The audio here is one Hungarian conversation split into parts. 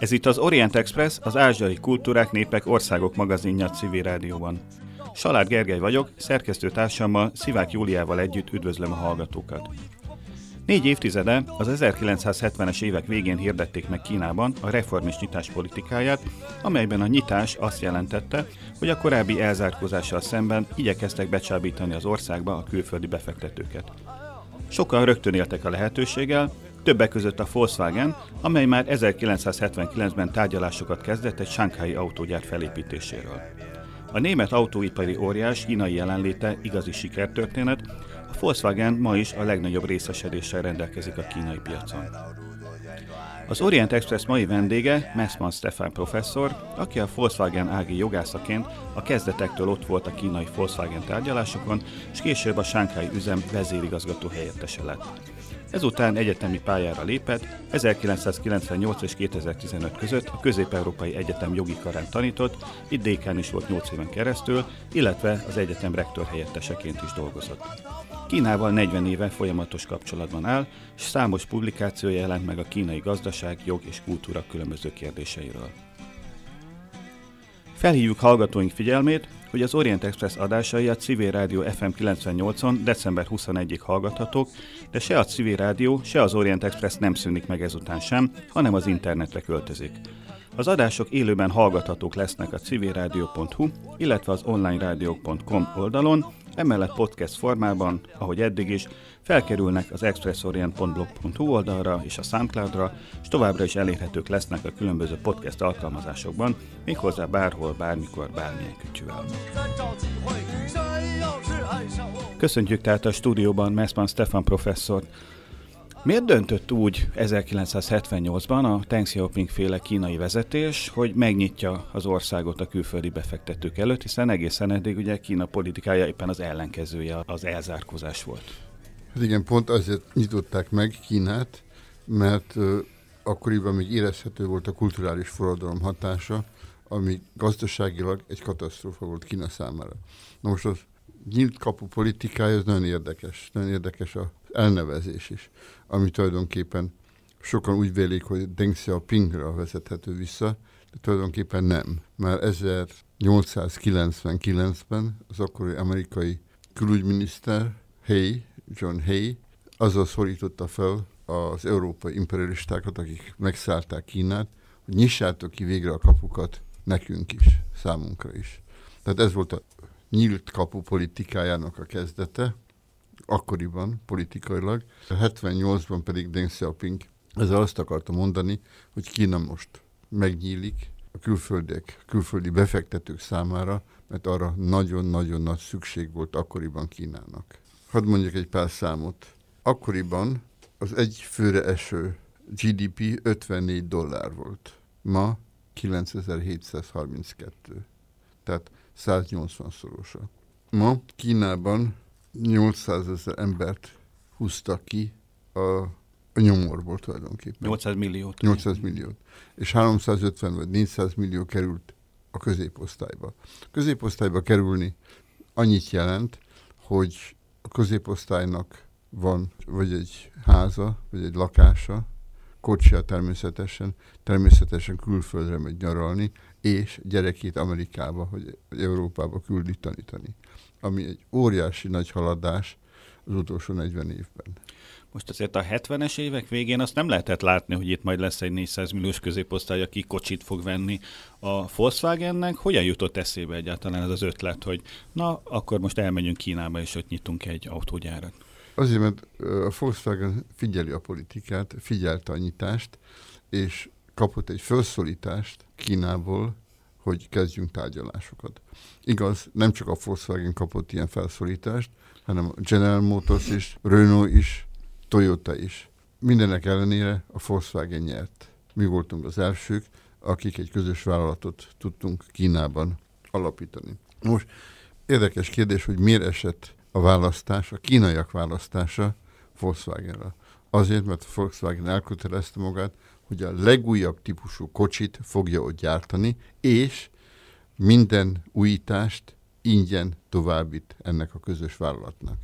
Ez itt az Orient Express, az ázsiai kultúrák, népek, országok magazinja civil rádióban. Salár Gergely vagyok, szerkesztőtársammal, Szivák Júliával együtt üdvözlöm a hallgatókat. Négy évtizede, az 1970-es évek végén hirdették meg Kínában a reformist nyitás politikáját, amelyben a nyitás azt jelentette, hogy a korábbi elzárkózással szemben igyekeztek becsábítani az országba a külföldi befektetőket. Sokan rögtön éltek a lehetőséggel, többek között a Volkswagen, amely már 1979-ben tárgyalásokat kezdett egy sánkhái autógyár felépítéséről. A német autóipari óriás kínai jelenléte igazi sikertörténet, a Volkswagen ma is a legnagyobb részesedéssel rendelkezik a kínai piacon. Az Orient Express mai vendége Messman Stefan professzor, aki a Volkswagen ági jogászaként a kezdetektől ott volt a kínai Volkswagen tárgyalásokon, és később a Sánkhái üzem vezérigazgató helyettese lett. Ezután egyetemi pályára lépett, 1998 és 2015 között a Közép-Európai Egyetem jogi karán tanított, itt dékán is volt 8 éven keresztül, illetve az egyetem rektor helyetteseként is dolgozott. Kínával 40 éve folyamatos kapcsolatban áll, és számos publikációja jelent meg a kínai gazdaság, jog és kultúra különböző kérdéseiről. Felhívjuk hallgatóink figyelmét, hogy az Orient Express adásai a Civil Rádió FM 98-on december 21-ig hallgathatók, de se a Civil Rádió, se az Orient Express nem szűnik meg ezután sem, hanem az internetre költözik. Az adások élőben hallgathatók lesznek a civilradio.hu, illetve az onlinerádiók.com oldalon, emellett podcast formában, ahogy eddig is, felkerülnek az expressorient.blog.hu oldalra és a Soundcloudra, és továbbra is elérhetők lesznek a különböző podcast alkalmazásokban, méghozzá bárhol, bármikor, bármilyen kütyüvel. Köszöntjük tehát a stúdióban Messman Stefan professzort. Miért döntött úgy 1978-ban a Deng Xiaoping féle kínai vezetés, hogy megnyitja az országot a külföldi befektetők előtt, hiszen egészen eddig ugye Kína politikája éppen az ellenkezője, az elzárkózás volt. Hát igen, pont azért nyitották meg Kínát, mert akkoriban még érezhető volt a kulturális forradalom hatása, ami gazdaságilag egy katasztrófa volt Kína számára. Na most az nyílt kapu politikája, ez nagyon érdekes. Nagyon érdekes az elnevezés is, ami tulajdonképpen sokan úgy vélik, hogy Deng Xiaopingra vezethető vissza, de tulajdonképpen nem. Már 1899-ben az akkori amerikai külügyminiszter Hay, John Hay, azzal szorította fel az európai imperialistákat, akik megszállták Kínát, hogy nyissátok ki végre a kapukat nekünk is, számunkra is. Tehát ez volt a nyílt kapu politikájának a kezdete, akkoriban politikailag. 78-ban pedig Deng Xiaoping ezzel azt akarta mondani, hogy Kína most megnyílik a külföldiek, külföldi befektetők számára, mert arra nagyon-nagyon nagy szükség volt akkoriban Kínának. Hadd mondjak egy pár számot. Akkoriban az egy főre eső GDP 54 dollár volt. Ma 9732. Tehát 180 szorosa. Ma Kínában 800 ezer embert húztak ki a, a nyomorból tulajdonképpen. 800 milliót. 800 milliót. És 350 vagy 400 millió került a középosztályba. A középosztályba kerülni annyit jelent, hogy a középosztálynak van vagy egy háza, vagy egy lakása, kocsia természetesen, természetesen külföldre megy nyaralni, és gyerekét Amerikába, vagy Európába küldi tanítani. Ami egy óriási nagy haladás az utolsó 40 évben. Most azért a 70-es évek végén azt nem lehetett látni, hogy itt majd lesz egy 400 milliós középosztály, aki kocsit fog venni a Volkswagennek. Hogyan jutott eszébe egyáltalán ez az ötlet, hogy na, akkor most elmegyünk Kínába, és ott nyitunk egy autógyárat? Azért, mert a Volkswagen figyeli a politikát, figyelte a nyitást, és kapott egy felszólítást Kínából, hogy kezdjünk tárgyalásokat. Igaz, nem csak a Volkswagen kapott ilyen felszólítást, hanem General Motors is, Renault is, Toyota is. Mindenek ellenére a Volkswagen nyert. Mi voltunk az elsők, akik egy közös vállalatot tudtunk Kínában alapítani. Most érdekes kérdés, hogy miért esett a választás, a kínaiak választása Volkswagenra. Azért, mert Volkswagen elkötelezte magát, hogy a legújabb típusú kocsit fogja ott gyártani, és minden újítást ingyen továbbít ennek a közös vállalatnak.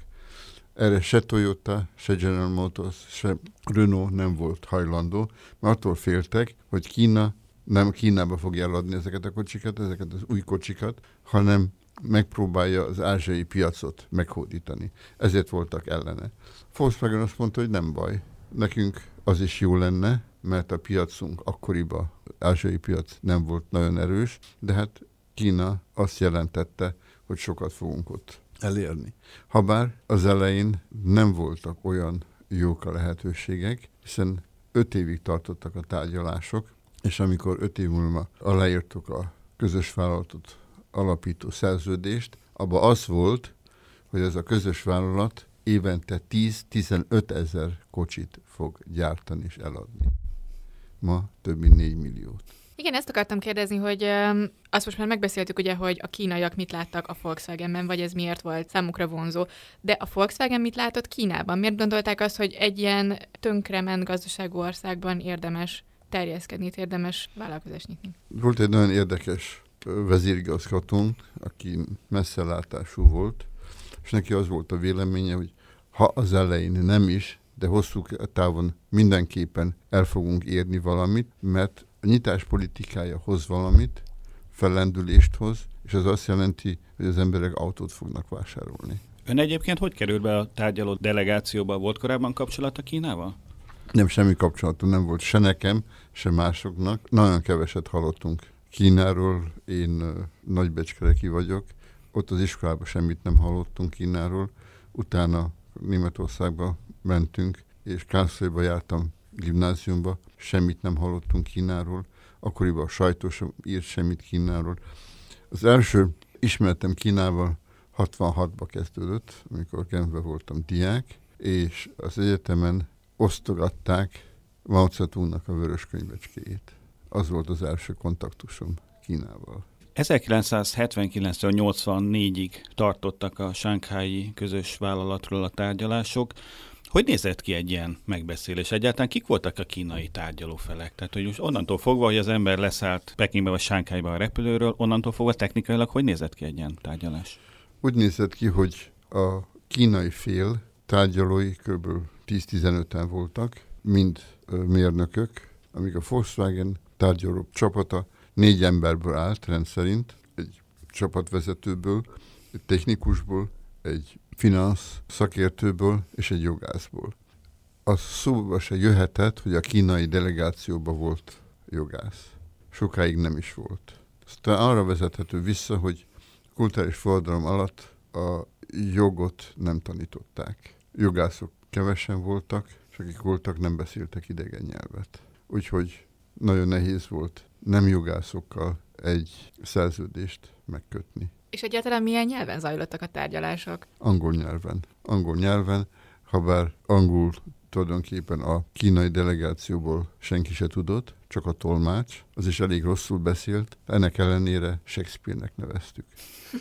Erre se Toyota, se General Motors, se Renault nem volt hajlandó, mert attól féltek, hogy Kína nem Kínába fogja eladni ezeket a kocsikat, ezeket az új kocsikat, hanem megpróbálja az ázsiai piacot meghódítani. Ezért voltak ellene. Volkswagen azt mondta, hogy nem baj, nekünk az is jó lenne, mert a piacunk akkoriban, ázsiai piac nem volt nagyon erős, de hát Kína azt jelentette, hogy sokat fogunk ott elérni. Habár az elején nem voltak olyan jók a lehetőségek, hiszen öt évig tartottak a tárgyalások, és amikor öt év múlva aláírtuk a közös vállalatot alapító szerződést, abban az volt, hogy ez a közös vállalat évente 10-15 ezer kocsit fog gyártani és eladni. Ma több mint 4 milliót. Igen, ezt akartam kérdezni, hogy um, azt most már megbeszéltük ugye, hogy a kínaiak mit láttak a Volkswagenben, vagy ez miért volt számukra vonzó. De a Volkswagen mit látott Kínában? Miért gondolták azt, hogy egy ilyen tönkrement gazdaságú országban érdemes terjeszkedni, érdemes vállalkozást nyitni? Volt egy nagyon érdekes vezérigazgatónk, aki messzelátású volt, és neki az volt a véleménye, hogy ha az elején nem is, de hosszú távon mindenképpen el fogunk érni valamit, mert a nyitás politikája hoz valamit, fellendülést hoz, és az azt jelenti, hogy az emberek autót fognak vásárolni. Ön egyébként hogy került be a tárgyaló delegációba? Volt korábban kapcsolata Kínával? Nem, semmi kapcsolatom nem volt se nekem, se másoknak. Nagyon keveset hallottunk Kínáról, én nagybecskereki vagyok. Ott az iskolában semmit nem hallottunk Kínáról. Utána Németországba mentünk, és Kászlóba jártam gimnáziumba, semmit nem hallottunk Kínáról, akkoriban a sajtó sem írt semmit Kínáról. Az első ismertem Kínával 66-ba kezdődött, amikor Genfben voltam diák, és az egyetemen osztogatták Mao a vörös könyvecskéjét. Az volt az első kontaktusom Kínával. 1979-84-ig tartottak a Sánkhái közös vállalatról a tárgyalások. Hogy nézett ki egy ilyen megbeszélés? Egyáltalán kik voltak a kínai tárgyalófelek? Tehát, hogy most onnantól fogva, hogy az ember leszállt Pekingbe vagy Sánkhájba a repülőről, onnantól fogva technikailag hogy nézett ki egy ilyen tárgyalás? Úgy nézett ki, hogy a kínai fél tárgyalói kb. 10-15-en voltak, mind mérnökök, amíg a Volkswagen tárgyaló csapata négy emberből állt rendszerint, egy csapatvezetőből, egy technikusból, egy finansz szakértőből és egy jogászból. Az szóba se jöhetett, hogy a kínai delegációban volt jogász. Sokáig nem is volt. Aztán arra vezethető vissza, hogy kulturális forradalom alatt a jogot nem tanították. Jogászok kevesen voltak, és akik voltak, nem beszéltek idegen nyelvet. Úgyhogy nagyon nehéz volt nem jogászokkal egy szerződést megkötni. És egyáltalán milyen nyelven zajlottak a tárgyalások? Angol nyelven. Angol nyelven, ha bár angol tulajdonképpen a kínai delegációból senki se tudott, csak a tolmács, az is elég rosszul beszélt, ennek ellenére Shakespeare-nek neveztük.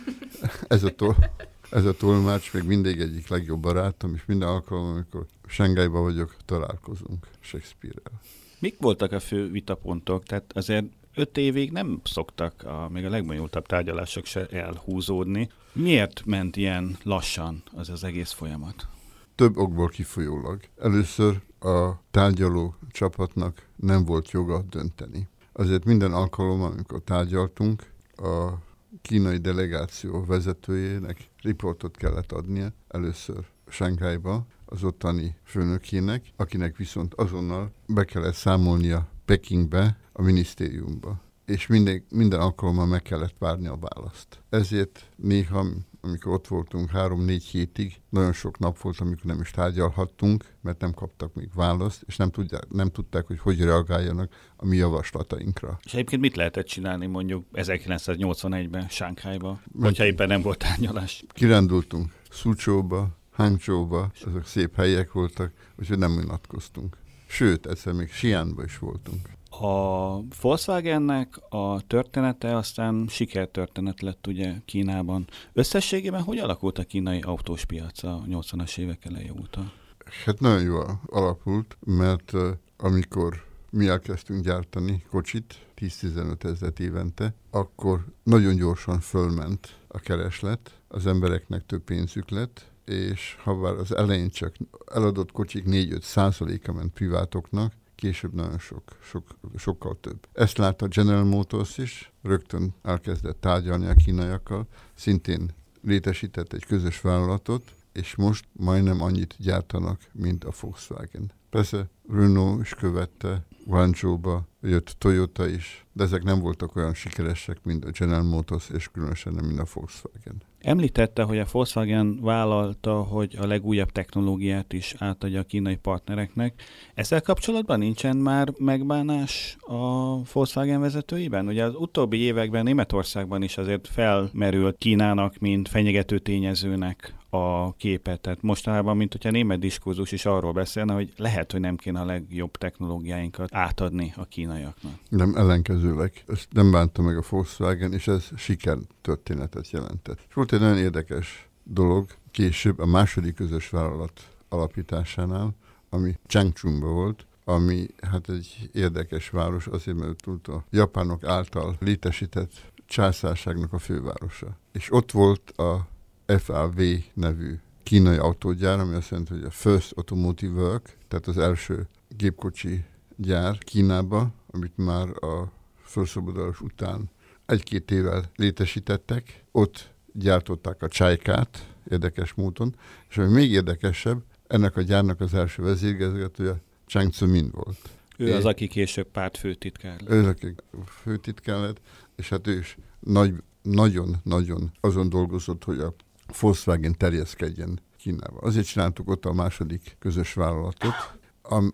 Ez a, tol- ez a tolmács még mindig egyik legjobb barátom, és minden alkalommal, amikor Sengelyben vagyok, találkozunk Shakespeare-rel. Mik voltak a fő vitapontok? Tehát azért öt évig nem szoktak a, még a legbonyolultabb tárgyalások se elhúzódni. Miért ment ilyen lassan az az egész folyamat? Több okból kifolyólag. Először a tárgyaló csapatnak nem volt joga dönteni. Azért minden alkalommal, amikor tárgyaltunk, a kínai delegáció vezetőjének riportot kellett adnia először Sánkhájba, az ottani főnökének, akinek viszont azonnal be kellett számolnia Pekingbe, a minisztériumba. És minden, minden alkalommal meg kellett várni a választ. Ezért néha, amikor ott voltunk három-négy hétig, nagyon sok nap volt, amikor nem is tárgyalhattunk, mert nem kaptak még választ, és nem, tudják, nem tudták, hogy hogy reagáljanak a mi javaslatainkra. És egyébként mit lehetett csinálni mondjuk 1981-ben Sánkhájban, hogyha éppen nem volt tárgyalás? Kirándultunk Szucsóba, Hangzsóba, azok szép helyek voltak, úgyhogy nem unatkoztunk. Sőt, egyszer még Siánba is voltunk. A Volkswagennek a története aztán sikertörténet lett ugye Kínában. Összességében hogy alakult a kínai autós piac a 80-as évek eleje óta? Hát nagyon jól alakult, mert amikor mi elkezdtünk gyártani kocsit, 10-15 ezeret évente, akkor nagyon gyorsan fölment a kereslet, az embereknek több pénzük lett, és ha bár az elején csak eladott kocsik 4-5 százaléka ment privátoknak, később nagyon sok, sok, sokkal több. Ezt látta General Motors is, rögtön elkezdett tárgyalni a kínaiakkal, szintén létesített egy közös vállalatot, és most majdnem annyit gyártanak, mint a Volkswagen. Persze Renault is követte, Guangzhou-ba jött Toyota is, de ezek nem voltak olyan sikeresek, mint a General Motors, és különösen nem, mint a Volkswagen. Említette, hogy a Volkswagen vállalta, hogy a legújabb technológiát is átadja a kínai partnereknek. Ezzel kapcsolatban nincsen már megbánás a Volkswagen vezetőiben? Ugye az utóbbi években Németországban is azért felmerült Kínának, mint fenyegető tényezőnek a képet. Tehát mostanában, mint hogyha a német diskurzus is arról beszélne, hogy lehet, hogy nem kéne a legjobb technológiáinkat átadni a kínaiaknak. Nem ellenkezőleg. Ezt nem bánta meg a Volkswagen, és ez siker történetet jelentett. És volt egy nagyon érdekes dolog később a második közös vállalat alapításánál, ami Changchunba volt, ami hát egy érdekes város, azért mert tudta a japánok által létesített császárságnak a fővárosa. És ott volt a FAV nevű kínai autógyár, ami azt jelenti, hogy a First Automotive Work, tehát az első gépkocsi gyár Kínába, amit már a felszabadulás után egy-két évvel létesítettek. Ott gyártották a csájkát, érdekes módon, és ami még érdekesebb, ennek a gyárnak az első vezérigazgatója Chang Tzu-min volt. Ő é, az, aki később párt főtitkár lett. Ő az, aki főtitkár lett, és hát ő is nagy, nagyon-nagyon azon dolgozott, hogy a Volkswagen terjeszkedjen Kínába. Azért csináltuk ott a második közös vállalatot,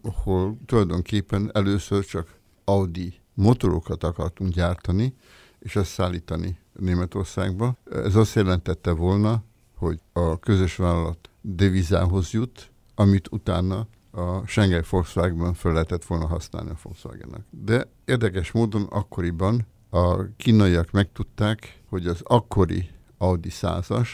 ahol tulajdonképpen először csak Audi motorokat akartunk gyártani, és azt szállítani Németországba. Ez azt jelentette volna, hogy a közös vállalat devizához jut, amit utána a Schengen Volkswagenben fel lehetett volna használni a Volkswagennek. De érdekes módon akkoriban a kínaiak megtudták, hogy az akkori Audi 100-as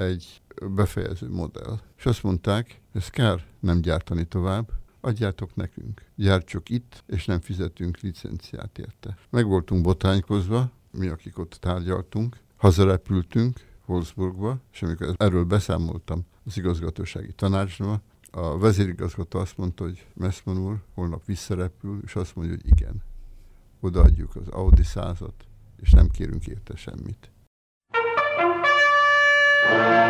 egy befejező modell. És azt mondták, ezt kell nem gyártani tovább, adjátok nekünk. Gyártsuk itt, és nem fizetünk licenciát érte. Meg voltunk botánykozva, mi, akik ott tárgyaltunk, hazarepültünk Wolfsburgba, és amikor erről beszámoltam az igazgatósági tanácsba, a vezérigazgató azt mondta, hogy Messman úr holnap visszarepül, és azt mondja, hogy igen, odaadjuk az Audi százat, és nem kérünk érte semmit. Bye.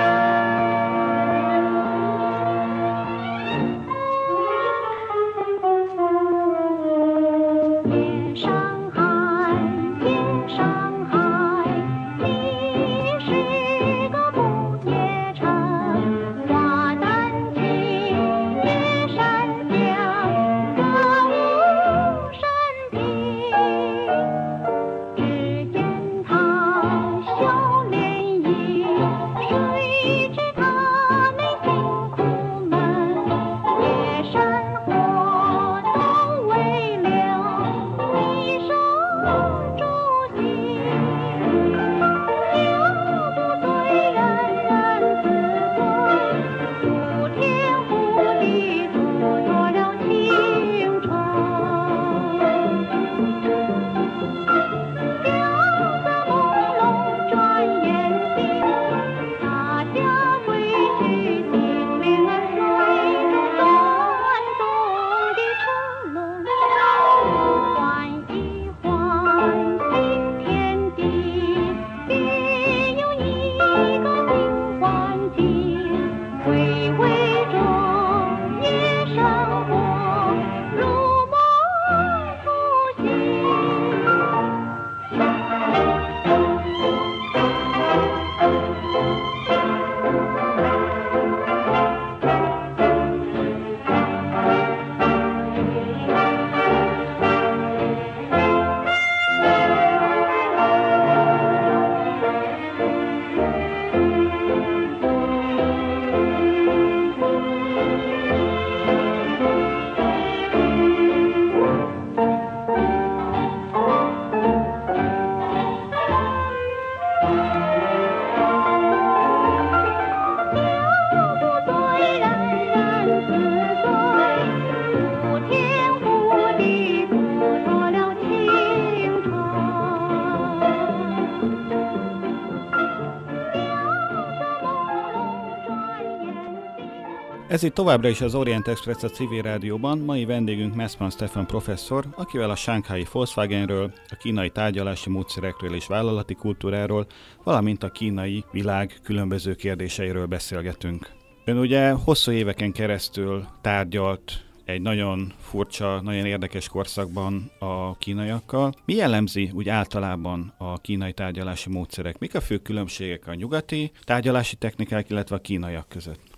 Ez itt továbbra is az Orient Express a civil rádióban. Mai vendégünk Messman Stefan professzor, akivel a Shanghai Volkswagenről, a kínai tárgyalási módszerekről és vállalati kultúráról, valamint a kínai világ különböző kérdéseiről beszélgetünk. Ön ugye hosszú éveken keresztül tárgyalt egy nagyon furcsa, nagyon érdekes korszakban a kínaiakkal. Mi jellemzi úgy általában a kínai tárgyalási módszerek? Mik a fő különbségek a nyugati tárgyalási technikák, illetve a kínaiak között?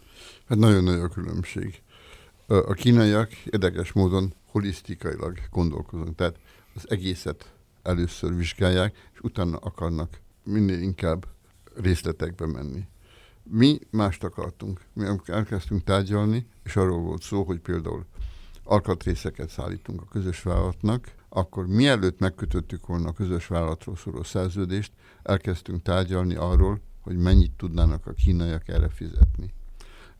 Hát nagyon nagy a különbség. A kínaiak érdekes módon holisztikailag gondolkoznak, tehát az egészet először vizsgálják, és utána akarnak minél inkább részletekbe menni. Mi mást akartunk. Mi elkezdtünk tárgyalni, és arról volt szó, hogy például alkatrészeket szállítunk a közös vállalatnak, akkor mielőtt megkötöttük volna a közös vállalatról szóló szerződést, elkezdtünk tárgyalni arról, hogy mennyit tudnának a kínaiak erre fizetni.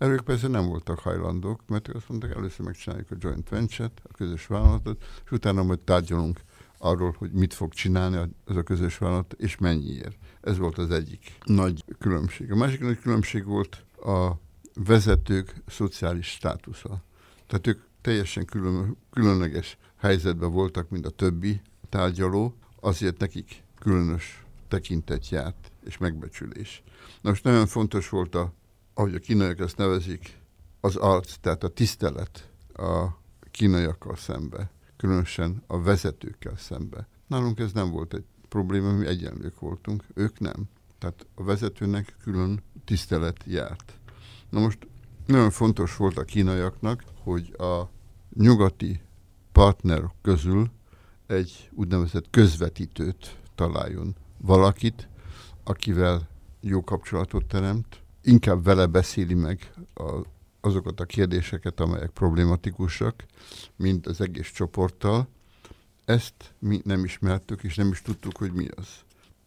Erről persze nem voltak hajlandók, mert azt mondták, először megcsináljuk a joint venture-t, a közös vállalatot, és utána majd tárgyalunk arról, hogy mit fog csinálni az a közös vállalat, és mennyiért. Ez volt az egyik nagy különbség. A másik nagy különbség volt a vezetők szociális státusza. Tehát ők teljesen külön, különleges helyzetben voltak, mint a többi tárgyaló, azért nekik különös tekintet járt és megbecsülés. Na most nagyon fontos volt, a, ahogy a kínaiak ezt nevezik, az arc, tehát a tisztelet a kínaiakkal szembe, különösen a vezetőkkel szembe. Nálunk ez nem volt egy probléma, mi egyenlők voltunk, ők nem. Tehát a vezetőnek külön tisztelet járt. Na most nagyon fontos volt a kínaiaknak, hogy a nyugati partnerok közül egy úgynevezett közvetítőt találjon. Valakit, akivel jó kapcsolatot teremt, inkább vele beszéli meg a, azokat a kérdéseket, amelyek problematikusak, mint az egész csoporttal. Ezt mi nem ismertük, és nem is tudtuk, hogy mi az.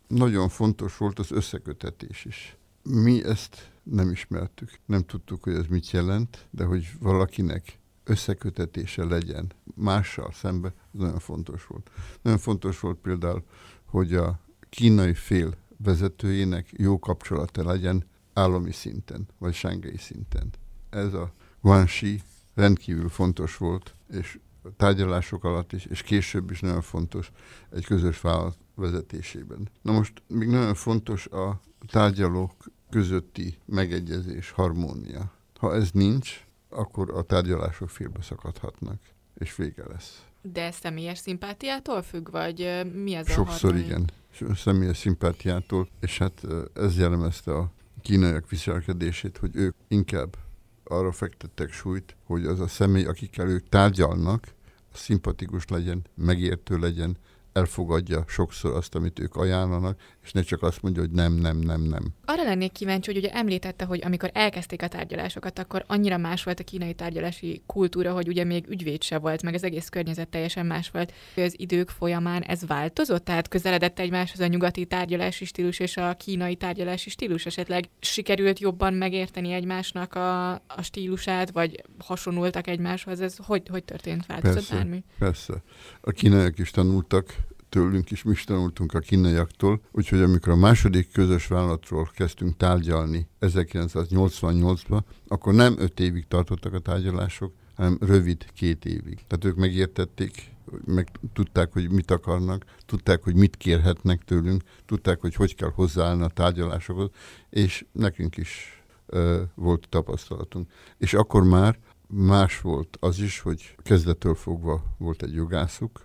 Nagyon fontos volt az összekötetés is. Mi ezt nem ismertük, nem tudtuk, hogy ez mit jelent, de hogy valakinek összekötetése legyen mással szembe, ez nagyon fontos volt. Nagyon fontos volt például, hogy a kínai fél vezetőjének jó kapcsolata legyen állami szinten, vagy sángai szinten. Ez a Guanxi rendkívül fontos volt, és a tárgyalások alatt is, és később is nagyon fontos egy közös vállalat vezetésében. Na most még nagyon fontos a tárgyalók közötti megegyezés, harmónia. Ha ez nincs, akkor a tárgyalások félbe szakadhatnak, és vége lesz. De személyes szimpátiától függ, vagy mi az Sokszor a igen, személyes szimpátiától, és hát ez jellemezte a kínaiak viselkedését, hogy ők inkább arra fektettek súlyt, hogy az a személy, akikkel ők tárgyalnak, szimpatikus legyen, megértő legyen, elfogadja sokszor azt, amit ők ajánlanak, és ne csak azt mondja, hogy nem, nem, nem, nem. Arra lennék kíváncsi, hogy ugye említette, hogy amikor elkezdték a tárgyalásokat, akkor annyira más volt a kínai tárgyalási kultúra, hogy ugye még ügyvéd se volt, meg az egész környezet teljesen más volt. Az idők folyamán ez változott? Tehát közeledett egymáshoz a nyugati tárgyalási stílus és a kínai tárgyalási stílus? Esetleg sikerült jobban megérteni egymásnak a, a stílusát, vagy hasonultak egymáshoz? Ez hogy, hogy történt? Változott persze, bármi? Persze. A kínaiak is tanultak tőlünk is, mi is tanultunk a kínaiaktól, úgyhogy amikor a második közös vállalatról kezdtünk tárgyalni 1988-ban, akkor nem öt évig tartottak a tárgyalások, hanem rövid két évig. Tehát ők megértették, meg tudták, hogy mit akarnak, tudták, hogy mit kérhetnek tőlünk, tudták, hogy hogy kell hozzáállni a tárgyalásokhoz, és nekünk is ö, volt tapasztalatunk. És akkor már más volt az is, hogy kezdettől fogva volt egy jogászuk,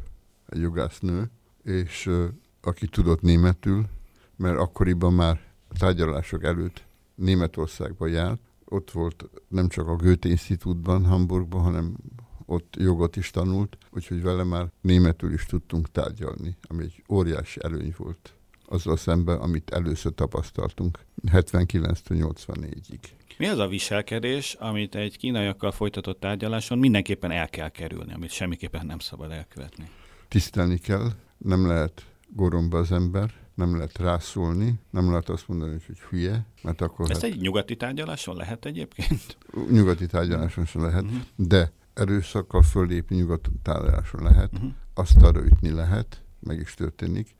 egy jogásznő, és aki tudott németül, mert akkoriban már a tárgyalások előtt Németországba járt, ott volt nem csak a Goethe Institutban, Hamburgban, hanem ott jogot is tanult, úgyhogy vele már németül is tudtunk tárgyalni, ami egy óriási előny volt azzal szemben, amit először tapasztaltunk 79-84-ig. Mi az a viselkedés, amit egy kínaiakkal folytatott tárgyaláson mindenképpen el kell kerülni, amit semmiképpen nem szabad elkövetni? Tisztelni kell, nem lehet goromba az ember, nem lehet rászólni, nem lehet azt mondani, hogy hülye, mert akkor... Ezt hát... egy nyugati tárgyaláson lehet egyébként? Nyugati tárgyaláson sem lehet, uh-huh. de erőszakkal fölépni nyugati tárgyaláson lehet, uh-huh. azt arra ütni lehet, meg is történik.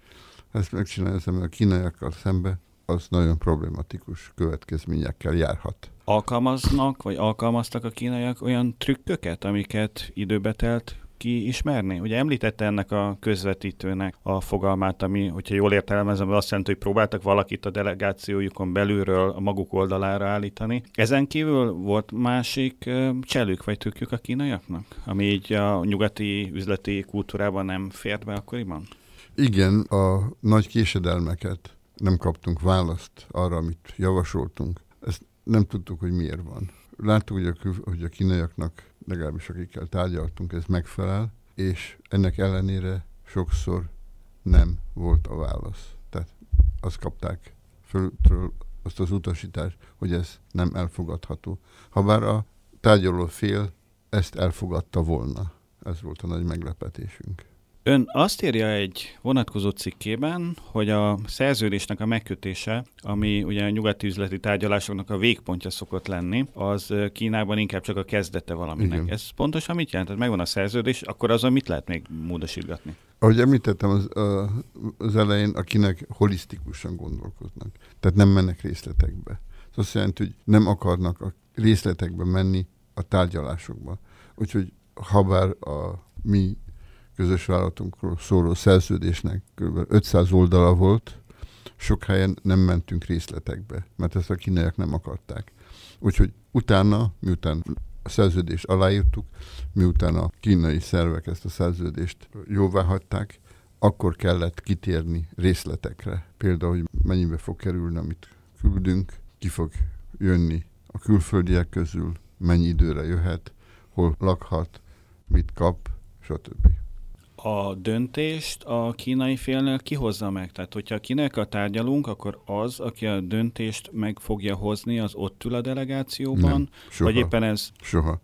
Ezt megcsinálni a kínaiakkal szembe, az nagyon problematikus következményekkel járhat. Alkalmaznak, vagy alkalmaztak a kínaiak olyan trükköket, amiket időbe telt kiismerni? Ugye említette ennek a közvetítőnek a fogalmát, ami, hogyha jól értelmezem, azt jelenti, hogy próbáltak valakit a delegációjukon belülről a maguk oldalára állítani. Ezen kívül volt másik cselük vagy trükkjük a kínaiaknak, ami így a nyugati üzleti kultúrában nem fért be akkoriban? Igen, a nagy késedelmeket nem kaptunk választ arra, amit javasoltunk. Ezt nem tudtuk, hogy miért van. Láttuk, hogy a, hogy a kínaiaknak, legalábbis akikkel tárgyaltunk, ez megfelel, és ennek ellenére sokszor nem volt a válasz. Tehát azt kapták föltről azt az utasítást, hogy ez nem elfogadható. Habár a tárgyaló fél ezt elfogadta volna. Ez volt a nagy meglepetésünk. Ön azt írja egy vonatkozó cikkében, hogy a szerződésnek a megkötése, ami ugye a nyugati üzleti tárgyalásoknak a végpontja szokott lenni, az Kínában inkább csak a kezdete valaminek. Igen. Ez pontosan mit jelent? Tehát megvan a szerződés, akkor azon mit lehet még módosítgatni? Ahogy említettem az, az elején, akinek holisztikusan gondolkoznak. Tehát nem mennek részletekbe. Ez azt jelenti, hogy nem akarnak a részletekbe menni a tárgyalásokba. Úgyhogy habár a mi közös vállalatunkról szóló szerződésnek kb. 500 oldala volt, sok helyen nem mentünk részletekbe, mert ezt a kínaiak nem akarták. Úgyhogy utána, miután a szerződést aláírtuk, miután a kínai szervek ezt a szerződést jóvá hagyták, akkor kellett kitérni részletekre. Például, hogy mennyibe fog kerülni, amit küldünk, ki fog jönni a külföldiek közül, mennyi időre jöhet, hol lakhat, mit kap, stb a döntést a kínai félnél kihozza meg? Tehát, hogyha a kínaiakkal tárgyalunk, akkor az, aki a döntést meg fogja hozni, az ott ül a delegációban? Nem, soha. Vagy éppen ez? Soha.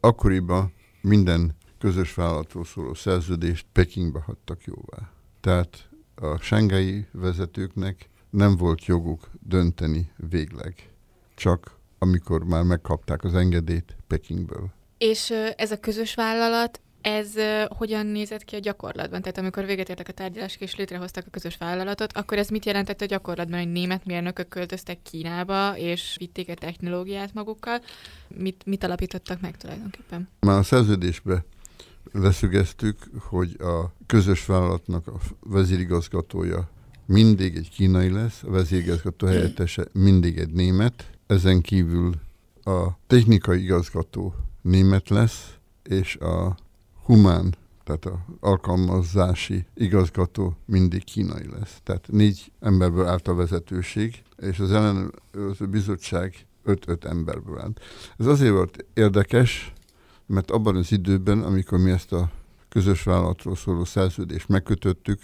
Akkoriban minden közös vállalatról szóló szerződést Pekingbe hagytak jóvá. Tehát a sengei vezetőknek nem volt joguk dönteni végleg. Csak amikor már megkapták az engedélyt Pekingből. És ez a közös vállalat ez uh, hogyan nézett ki a gyakorlatban? Tehát amikor véget értek a tárgyalások és létrehoztak a közös vállalatot, akkor ez mit jelentett a gyakorlatban, hogy német mérnökök költöztek Kínába, és vitték a technológiát magukkal? Mit, mit alapítottak meg tulajdonképpen? Már a szerződésbe leszögeztük, hogy a közös vállalatnak a vezérigazgatója mindig egy kínai lesz, a vezérigazgató helyettese mindig egy német, ezen kívül a technikai igazgató német lesz, és a humán, tehát a alkalmazási igazgató mindig kínai lesz. Tehát négy emberből állt a vezetőség, és az ellenőrző bizottság 5-5 emberből állt. Ez azért volt érdekes, mert abban az időben, amikor mi ezt a közös vállalatról szóló szerződést megkötöttük,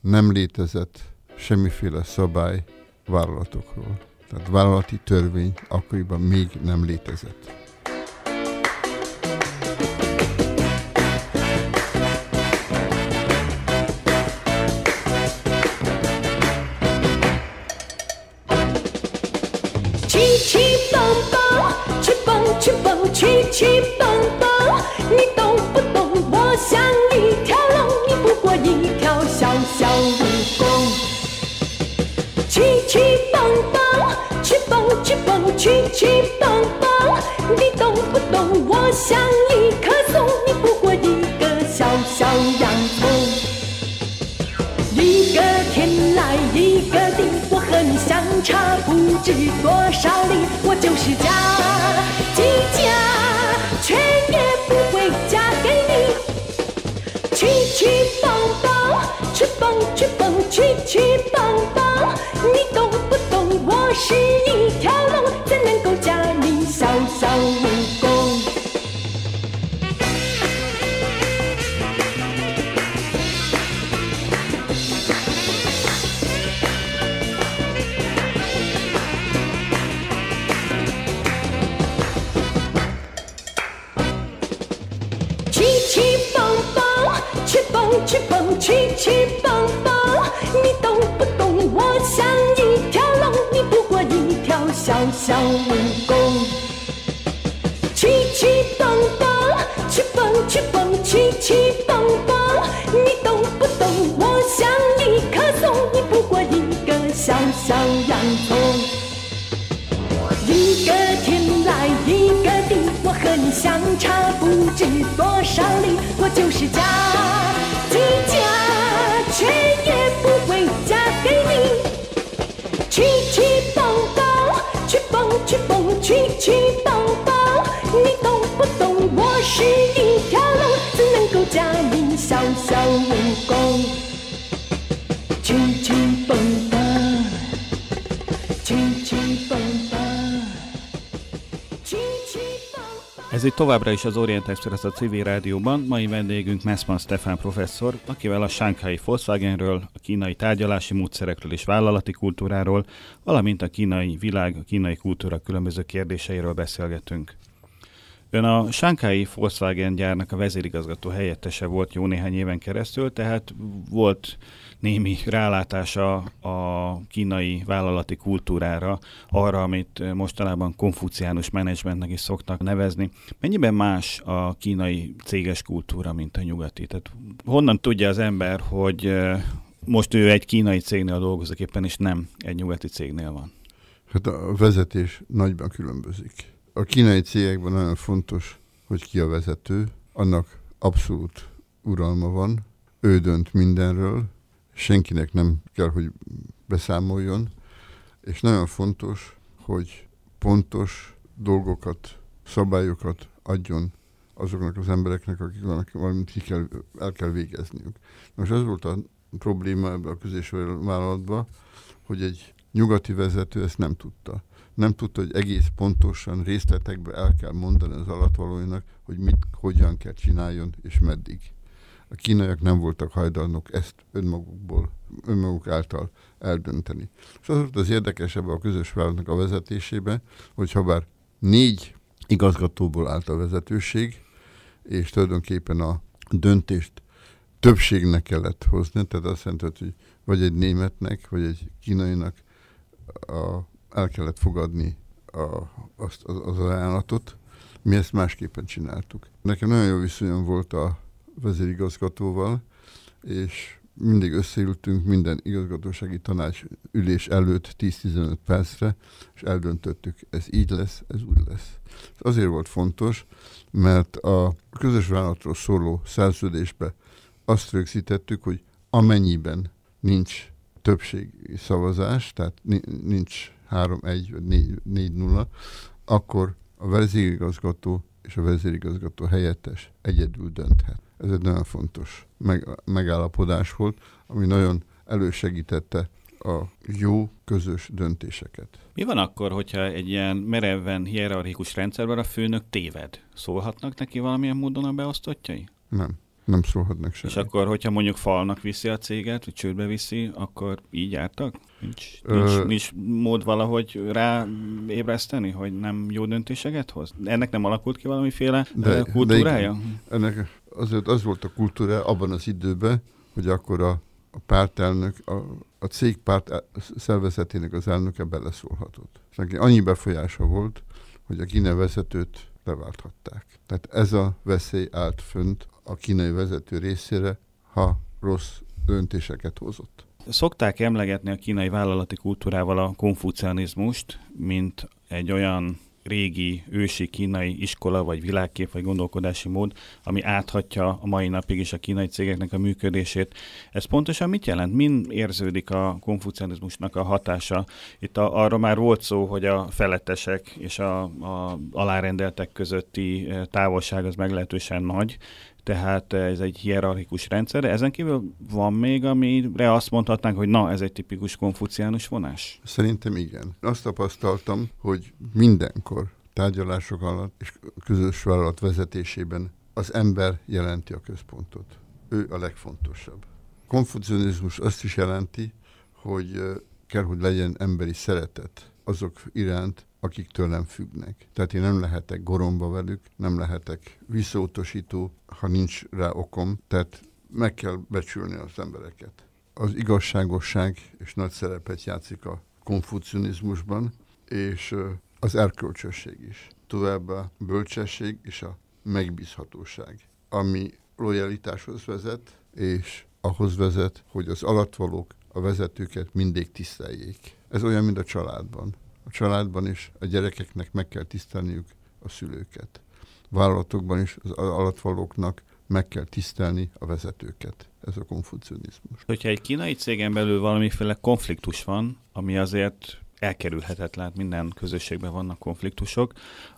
nem létezett semmiféle szabály vállalatokról. Tehát vállalati törvény akkoriban még nem létezett. 曲曲蹦蹦，你懂不懂？我像一条龙，你不过一条小小蜈蚣。曲曲蹦蹦，曲蹦曲蹦曲曲蹦蹦，你懂不懂？我像一棵松，你不过一个小小杨葱。一个天来一个地，我和你相差不知多少里，我就是家。家，全也不会嫁给你，去去蹦蹦，去蹦去蹦去去。去去蹦蹦，去蹦去蹦，去去蹦蹦，你懂不懂？我是一条龙，怎能够驾驭小小蜈蚣？Ez itt továbbra is az Orient Express a civil rádióban. Mai vendégünk Messman Stefan professzor, akivel a Shanghai Volkswagenről, a kínai tárgyalási módszerekről és vállalati kultúráról, valamint a kínai világ, a kínai kultúra különböző kérdéseiről beszélgetünk. Ön a Shanghai Volkswagen gyárnak a vezérigazgató helyettese volt jó néhány éven keresztül, tehát volt némi rálátása a kínai vállalati kultúrára, arra, amit mostanában konfuciánus menedzsmentnek is szoktak nevezni. Mennyiben más a kínai céges kultúra, mint a nyugati? Tehát honnan tudja az ember, hogy eh, most ő egy kínai cégnél dolgozik éppen, és nem egy nyugati cégnél van? Hát a vezetés nagyban különbözik. A kínai cégekben nagyon fontos, hogy ki a vezető, annak abszolút uralma van, ő dönt mindenről, senkinek nem kell, hogy beszámoljon, és nagyon fontos, hogy pontos dolgokat, szabályokat adjon azoknak az embereknek, akik vannak, valamit ki kell, el kell végezniük. Most ez volt a probléma ebben a közésvállalatban, hogy egy nyugati vezető ezt nem tudta. Nem tudta, hogy egész pontosan részletekbe el kell mondani az alatvalóinak, hogy mit, hogyan kell csináljon, és meddig. A kínaiak nem voltak hajlandók ezt önmagukból, önmaguk által eldönteni. És az volt az érdekesebb a közös vállalatnak a vezetésében, hogy ha bár négy igazgatóból állt a vezetőség, és tulajdonképpen a döntést többségnek kellett hozni, tehát azt jelenti, hogy vagy egy németnek, vagy egy kínainak a, el kellett fogadni a, azt, az, az ajánlatot. Mi ezt másképpen csináltuk. Nekem nagyon jó viszonyom volt a vezérigazgatóval, és mindig összeültünk minden igazgatósági tanács ülés előtt 10-15 percre, és eldöntöttük, ez így lesz, ez úgy lesz. Ez azért volt fontos, mert a közös vállalatról szóló szerződésbe azt rögzítettük, hogy amennyiben nincs többségi szavazás, tehát ni- nincs 3-1 vagy 4-0, akkor a vezérigazgató és a vezérigazgató helyettes egyedül dönthet. Ez egy nagyon fontos meg, megállapodás volt, ami nagyon elősegítette a jó közös döntéseket. Mi van akkor, hogyha egy ilyen mereven hierarchikus rendszerben a főnök téved? Szólhatnak neki valamilyen módon a beosztottjai? Nem, nem szólhatnak semmi. És akkor, hogyha mondjuk falnak viszi a céget, vagy csődbe viszi, akkor így jártak? Nincs, nincs, Ö- nincs mód valahogy rá ébreszteni, hogy nem jó döntéseket hoz? Ennek nem alakult ki valamiféle De- de, de kultúrája? Ennek azért az volt a kultúra abban az időben, hogy akkor a, a pártelnök, a, a cég párt el- szervezetének az elnöke beleszólhatott. És neki annyi befolyása volt, hogy a kínai vezetőt leválthatták. Tehát ez a veszély állt fönt a kínai vezető részére, ha rossz döntéseket hozott. Szokták emlegetni a kínai vállalati kultúrával a konfucianizmust, mint egy olyan régi, ősi kínai iskola, vagy világkép, vagy gondolkodási mód, ami áthatja a mai napig is a kínai cégeknek a működését. Ez pontosan mit jelent? Min érződik a konfucianizmusnak a hatása? Itt a, arra már volt szó, hogy a felettesek és a, a alárendeltek közötti eh, távolság az meglehetősen nagy, tehát ez egy hierarchikus rendszer, ezen kívül van még, amire azt mondhatnánk, hogy na, ez egy tipikus konfuciánus vonás? Szerintem igen. Azt tapasztaltam, hogy mindenkor tárgyalások alatt és közös vállalat vezetésében az ember jelenti a központot. Ő a legfontosabb. Konfucianizmus azt is jelenti, hogy ö, kell, hogy legyen emberi szeretet azok iránt, akik tőlem függnek. Tehát én nem lehetek goromba velük, nem lehetek visszautasító, ha nincs rá okom. Tehát meg kell becsülni az embereket. Az igazságosság és nagy szerepet játszik a konfucianizmusban, és az erkölcsösség is. Továbbá a bölcsesség és a megbízhatóság, ami lojalitáshoz vezet, és ahhoz vezet, hogy az alattvalók a vezetőket mindig tiszteljék. Ez olyan, mint a családban. A családban is a gyerekeknek meg kell tisztelniük a szülőket. vállalatokban is az alattvalóknak meg kell tisztelni a vezetőket. Ez a konfucionizmus. Hogyha egy kínai cégen belül valamiféle konfliktus van, ami azért elkerülhetetlen, minden közösségben vannak konfliktusok,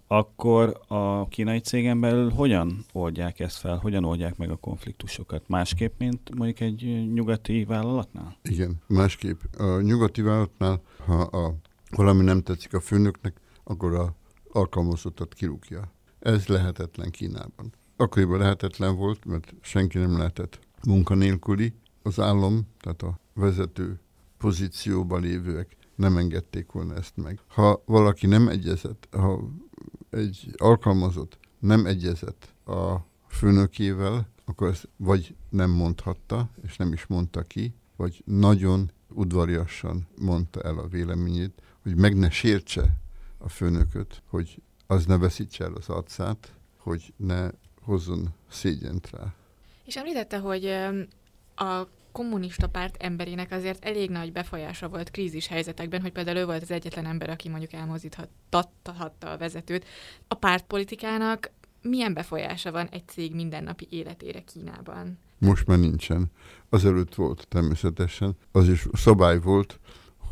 akkor a kínai cégen belül hogyan oldják ezt fel, hogyan oldják meg a konfliktusokat? Másképp, mint mondjuk egy nyugati vállalatnál? Igen, másképp. A nyugati vállalatnál, ha a, valami nem tetszik a főnöknek, akkor a alkalmazottat kirúgja. Ez lehetetlen Kínában. Akkoriban lehetetlen volt, mert senki nem lehetett munkanélküli. Az állam, tehát a vezető pozícióban lévőek nem engedték volna ezt meg. Ha valaki nem egyezett, ha egy alkalmazott nem egyezett a főnökével, akkor ezt vagy nem mondhatta, és nem is mondta ki, vagy nagyon udvariasan mondta el a véleményét, hogy meg ne sértse a főnököt, hogy az ne veszítse el az arcát, hogy ne hozzon szégyent rá. És említette, hogy a kommunista párt emberének azért elég nagy befolyása volt krízis helyzetekben, hogy például ő volt az egyetlen ember, aki mondjuk elmozdíthatta a vezetőt. A pártpolitikának milyen befolyása van egy cég mindennapi életére Kínában? Most már nincsen. Azelőtt volt természetesen. Az is szabály volt,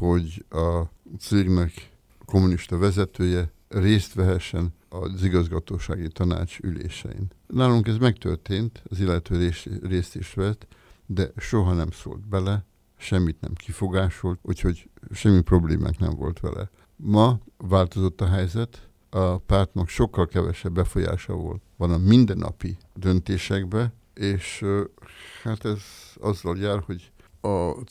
hogy a cégnek kommunista vezetője részt vehessen az igazgatósági tanács ülésein. Nálunk ez megtörtént, az illető részt, is vett, de soha nem szólt bele, semmit nem kifogásolt, úgyhogy semmi problémák nem volt vele. Ma változott a helyzet, a pártnak sokkal kevesebb befolyása volt, van a mindennapi döntésekbe, és hát ez azzal jár, hogy a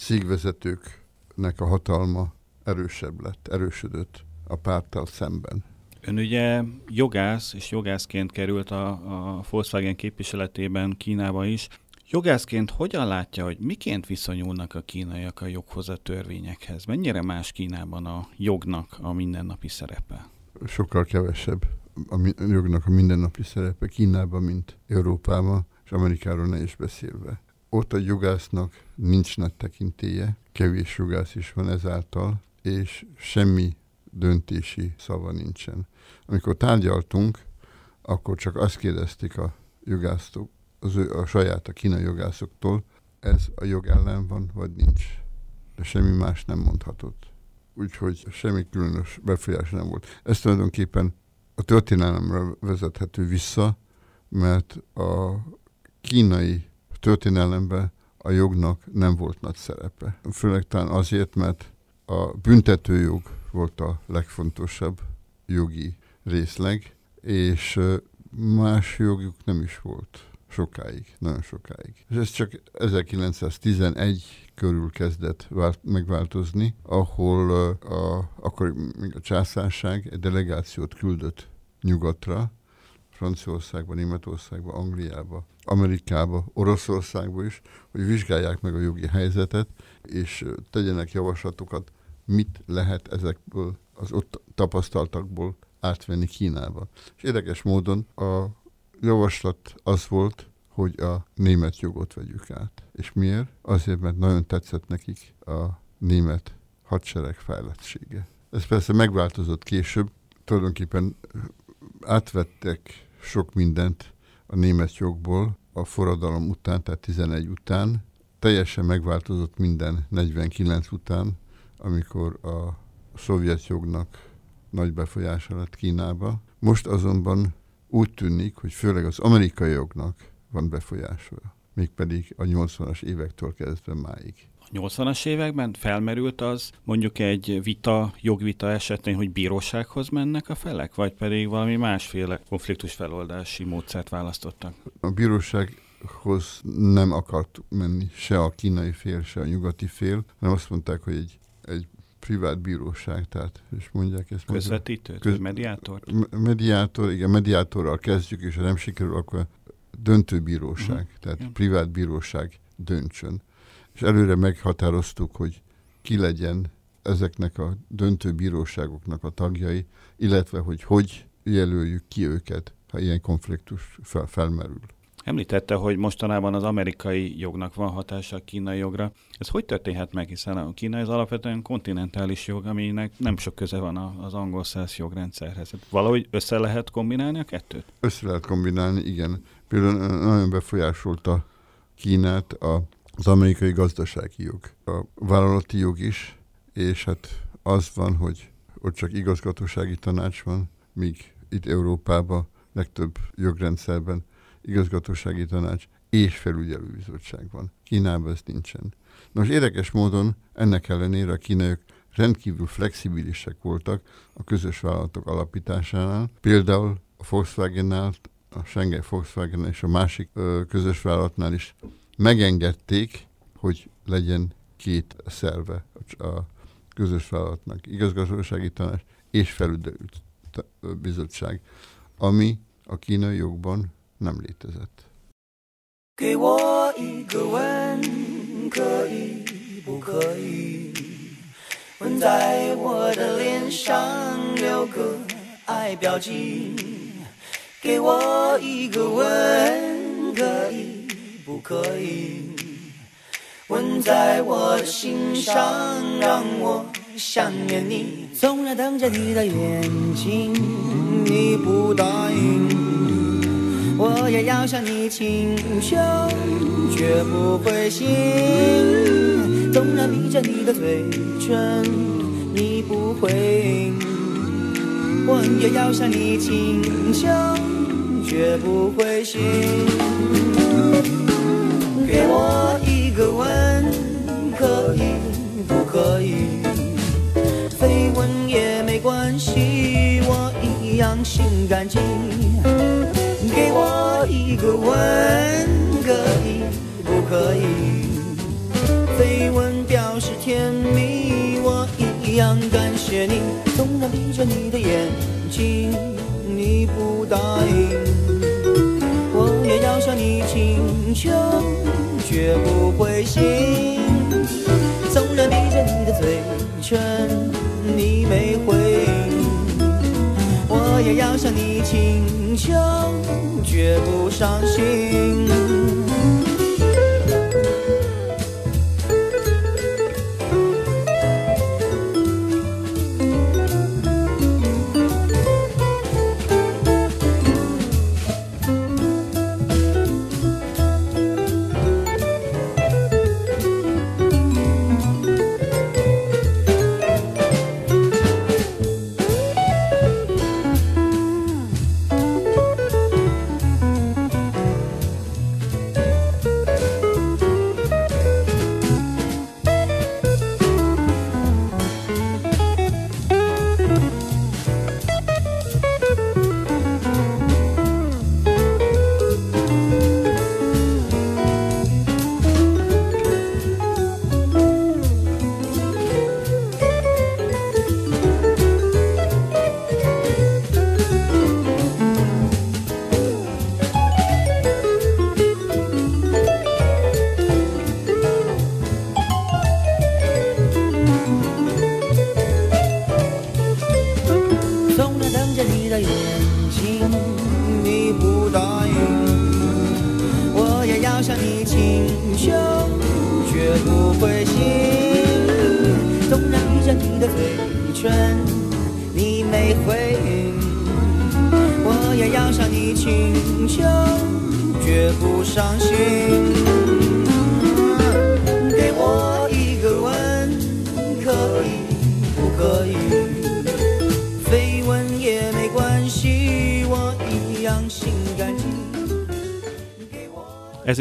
cégvezetőknek a hatalma erősebb lett, erősödött a párttal szemben. Ön ugye jogász, és jogászként került a, a Volkswagen képviseletében Kínába is. Jogászként hogyan látja, hogy miként viszonyulnak a kínaiak a joghoz, a törvényekhez? Mennyire más Kínában a jognak a mindennapi szerepe? Sokkal kevesebb a jognak a mindennapi szerepe Kínában, mint Európában, és Amerikáról ne is beszélve. Ott a jogásznak nincs nagy tekintélye, kevés jogász is van ezáltal, és semmi döntési szava nincsen. Amikor tárgyaltunk, akkor csak azt kérdezték a jogászok, az ő, a saját, a kínai jogászoktól, ez a jog ellen van, vagy nincs. De semmi más nem mondhatott. Úgyhogy semmi különös befolyás nem volt. Ez tulajdonképpen a történelemre vezethető vissza, mert a kínai történelemben a jognak nem volt nagy szerepe. Főleg talán azért, mert a büntetőjog volt a legfontosabb jogi részleg, és más jogjuk nem is volt sokáig, nagyon sokáig. És ez csak 1911 körül kezdett vált, megváltozni, ahol a, akkor a császárság egy delegációt küldött nyugatra, Franciaországba, Németországba, Angliába, Amerikába, Oroszországba is, hogy vizsgálják meg a jogi helyzetet, és tegyenek javaslatokat, mit lehet ezekből az ott tapasztaltakból átvenni Kínába. És érdekes módon a javaslat az volt, hogy a német jogot vegyük át. És miért? Azért, mert nagyon tetszett nekik a német hadsereg fejlettsége. Ez persze megváltozott később, tulajdonképpen átvettek sok mindent a német jogból a forradalom után, tehát 11 után. Teljesen megváltozott minden 49 után, amikor a szovjet jognak nagy befolyása lett Kínába. Most azonban úgy tűnik, hogy főleg az amerikai jognak van befolyása, mégpedig a 80-as évektől kezdve máig. A 80-as években felmerült az mondjuk egy vita, jogvita esetén, hogy bírósághoz mennek a felek, vagy pedig valami másféle konfliktus feloldási módszert választottak? A bírósághoz nem akart menni se a kínai fél, se a nyugati fél, hanem azt mondták, hogy egy, egy privát bíróság, tehát és mondják ezt. Közvetítő, köz, mediátor? Mediátor, igen, mediátorral kezdjük, és ha nem sikerül, akkor döntőbíróság, uh-huh. tehát igen. privát bíróság döntsön. És előre meghatároztuk, hogy ki legyen ezeknek a döntőbíróságoknak a tagjai, illetve hogy hogy jelöljük ki őket, ha ilyen konfliktus fel, felmerül. Említette, hogy mostanában az amerikai jognak van hatása a kínai jogra. Ez hogy történhet meg, hiszen a kínai az alapvetően kontinentális jog, aminek nem sok köze van az angol száz jogrendszerhez. Valahogy össze lehet kombinálni a kettőt? Össze lehet kombinálni, igen. Például nagyon befolyásolta Kínát a, az amerikai gazdasági jog, a vállalati jog is, és hát az van, hogy ott csak igazgatósági tanács van, míg itt Európában legtöbb jogrendszerben igazgatósági tanács és felügyelőbizottság van. Kínában ez nincsen. Nos, érdekes módon ennek ellenére a kínaiak rendkívül flexibilisek voltak a közös vállalatok alapításánál. Például a Volkswagennál, a Shanghai Volkswagen és a másik ö, közös vállalatnál is megengedték, hogy legyen két szerve a közös vállalatnak, igazgatósági tanács és felügyelőt bizottság, ami a kínai jogban nem létezett. Give 不可以？吻在我，心上，让我想念你。纵然瞪着你的眼睛，你不答应。我也要向你请求，绝不灰心。纵然闭着你的嘴唇，你不回应。我也要向你请求，绝不灰心。给我一个吻，可以不可以？飞吻也没关系，我一样心甘情。给我一个吻，可以不可以？飞吻表示甜蜜，我一样感谢你。纵然闭着你的眼睛，你不答应，向你请求，绝不灰心。纵然闭着你的嘴唇，你没回应，我也要向你请求。绝不伤心。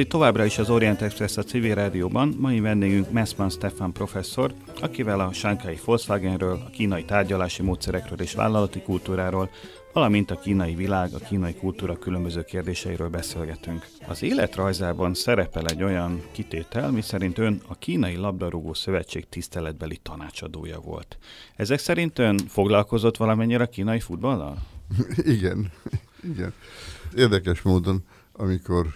Itt továbbra is az Orient Express a civil rádióban. Mai vendégünk Messman Stefan professzor, akivel a Shanghai Volkswagenről, a kínai tárgyalási módszerekről és vállalati kultúráról, valamint a kínai világ, a kínai kultúra különböző kérdéseiről beszélgetünk. Az életrajzában szerepel egy olyan kitétel, miszerint ön a Kínai Labdarúgó Szövetség tiszteletbeli tanácsadója volt. Ezek szerint ön foglalkozott valamennyire a kínai futballal? Igen, igen. Érdekes módon, amikor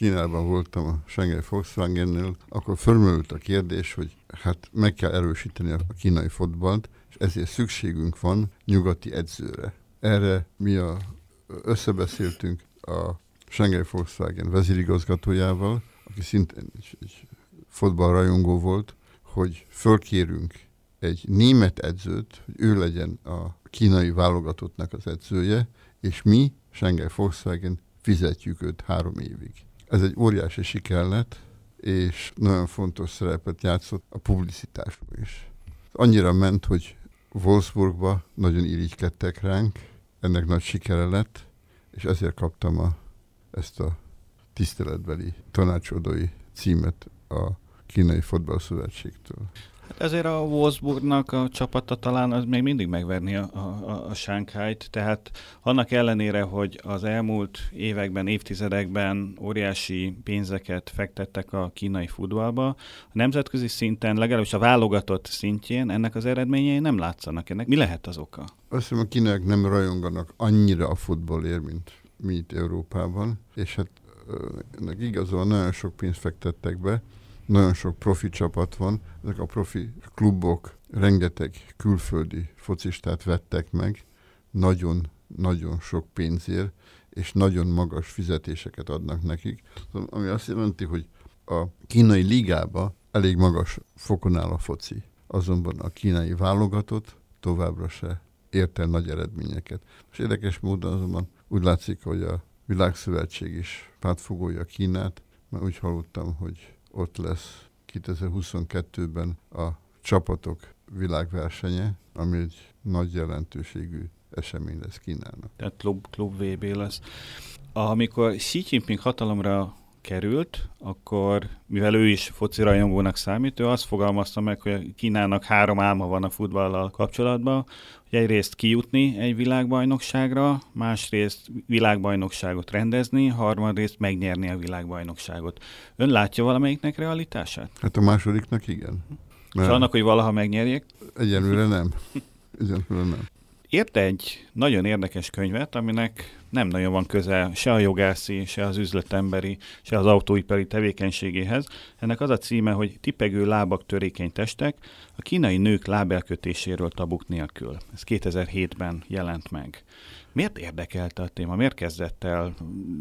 Kínában voltam a Shanghai Volkswagen-nél, akkor fölmerült a kérdés, hogy hát meg kell erősíteni a kínai fotbalt, és ezért szükségünk van nyugati edzőre. Erre mi a, összebeszéltünk a Shanghai Volkswagen vezérigazgatójával, aki szintén egy, egy fotballrajongó volt, hogy fölkérünk egy német edzőt, hogy ő legyen a kínai válogatottnak az edzője, és mi, Shanghai Volkswagen, fizetjük őt három évig. Ez egy óriási siker lett, és nagyon fontos szerepet játszott a publicitásban is. Annyira ment, hogy Wolfsburgba nagyon irigykedtek ránk, ennek nagy sikere lett, és ezért kaptam a, ezt a tiszteletbeli tanácsadói címet a Kínai Fotballszövetségtől. Ezért a Wolfsburgnak a csapata talán az még mindig megverni a, a, a Sánkhájt, tehát annak ellenére, hogy az elmúlt években, évtizedekben óriási pénzeket fektettek a kínai futballba, a nemzetközi szinten, legalábbis a válogatott szintjén ennek az eredményei nem látszanak. Ennek mi lehet az oka? Azt hiszem, a kínaiak nem rajonganak annyira a futballért, mint mi itt Európában, és hát ennek igazol nagyon sok pénzt fektettek be, nagyon sok profi csapat van, ezek a profi klubok rengeteg külföldi focistát vettek meg, nagyon-nagyon sok pénzért, és nagyon magas fizetéseket adnak nekik, ami azt jelenti, hogy a kínai ligába elég magas fokon áll a foci. Azonban a kínai válogatott továbbra se ért el nagy eredményeket. És érdekes módon azonban úgy látszik, hogy a Világszövetség is pártfogolja Kínát, mert úgy hallottam, hogy ott lesz 2022-ben a csapatok világversenye, ami egy nagy jelentőségű esemény lesz Kínának. Tehát klub, klub VB lesz. Amikor Xi Jinping hatalomra került, akkor, mivel ő is foci rajongónak számít, ő azt fogalmazta meg, hogy Kínának három álma van a futballal kapcsolatban, hogy egyrészt kijutni egy világbajnokságra, másrészt világbajnokságot rendezni, harmadrészt megnyerni a világbajnokságot. Ön látja valamelyiknek realitását? Hát a másodiknak igen. És annak, hogy valaha megnyerjék? Egyenlőre nem. Egyenlőre nem írt egy nagyon érdekes könyvet, aminek nem nagyon van köze se a jogászi, se az üzletemberi, se az autóipari tevékenységéhez. Ennek az a címe, hogy Tipegő lábak, törékeny testek, a kínai nők lábelkötéséről tabuk nélkül. Ez 2007-ben jelent meg. Miért érdekelte a téma? Miért kezdett el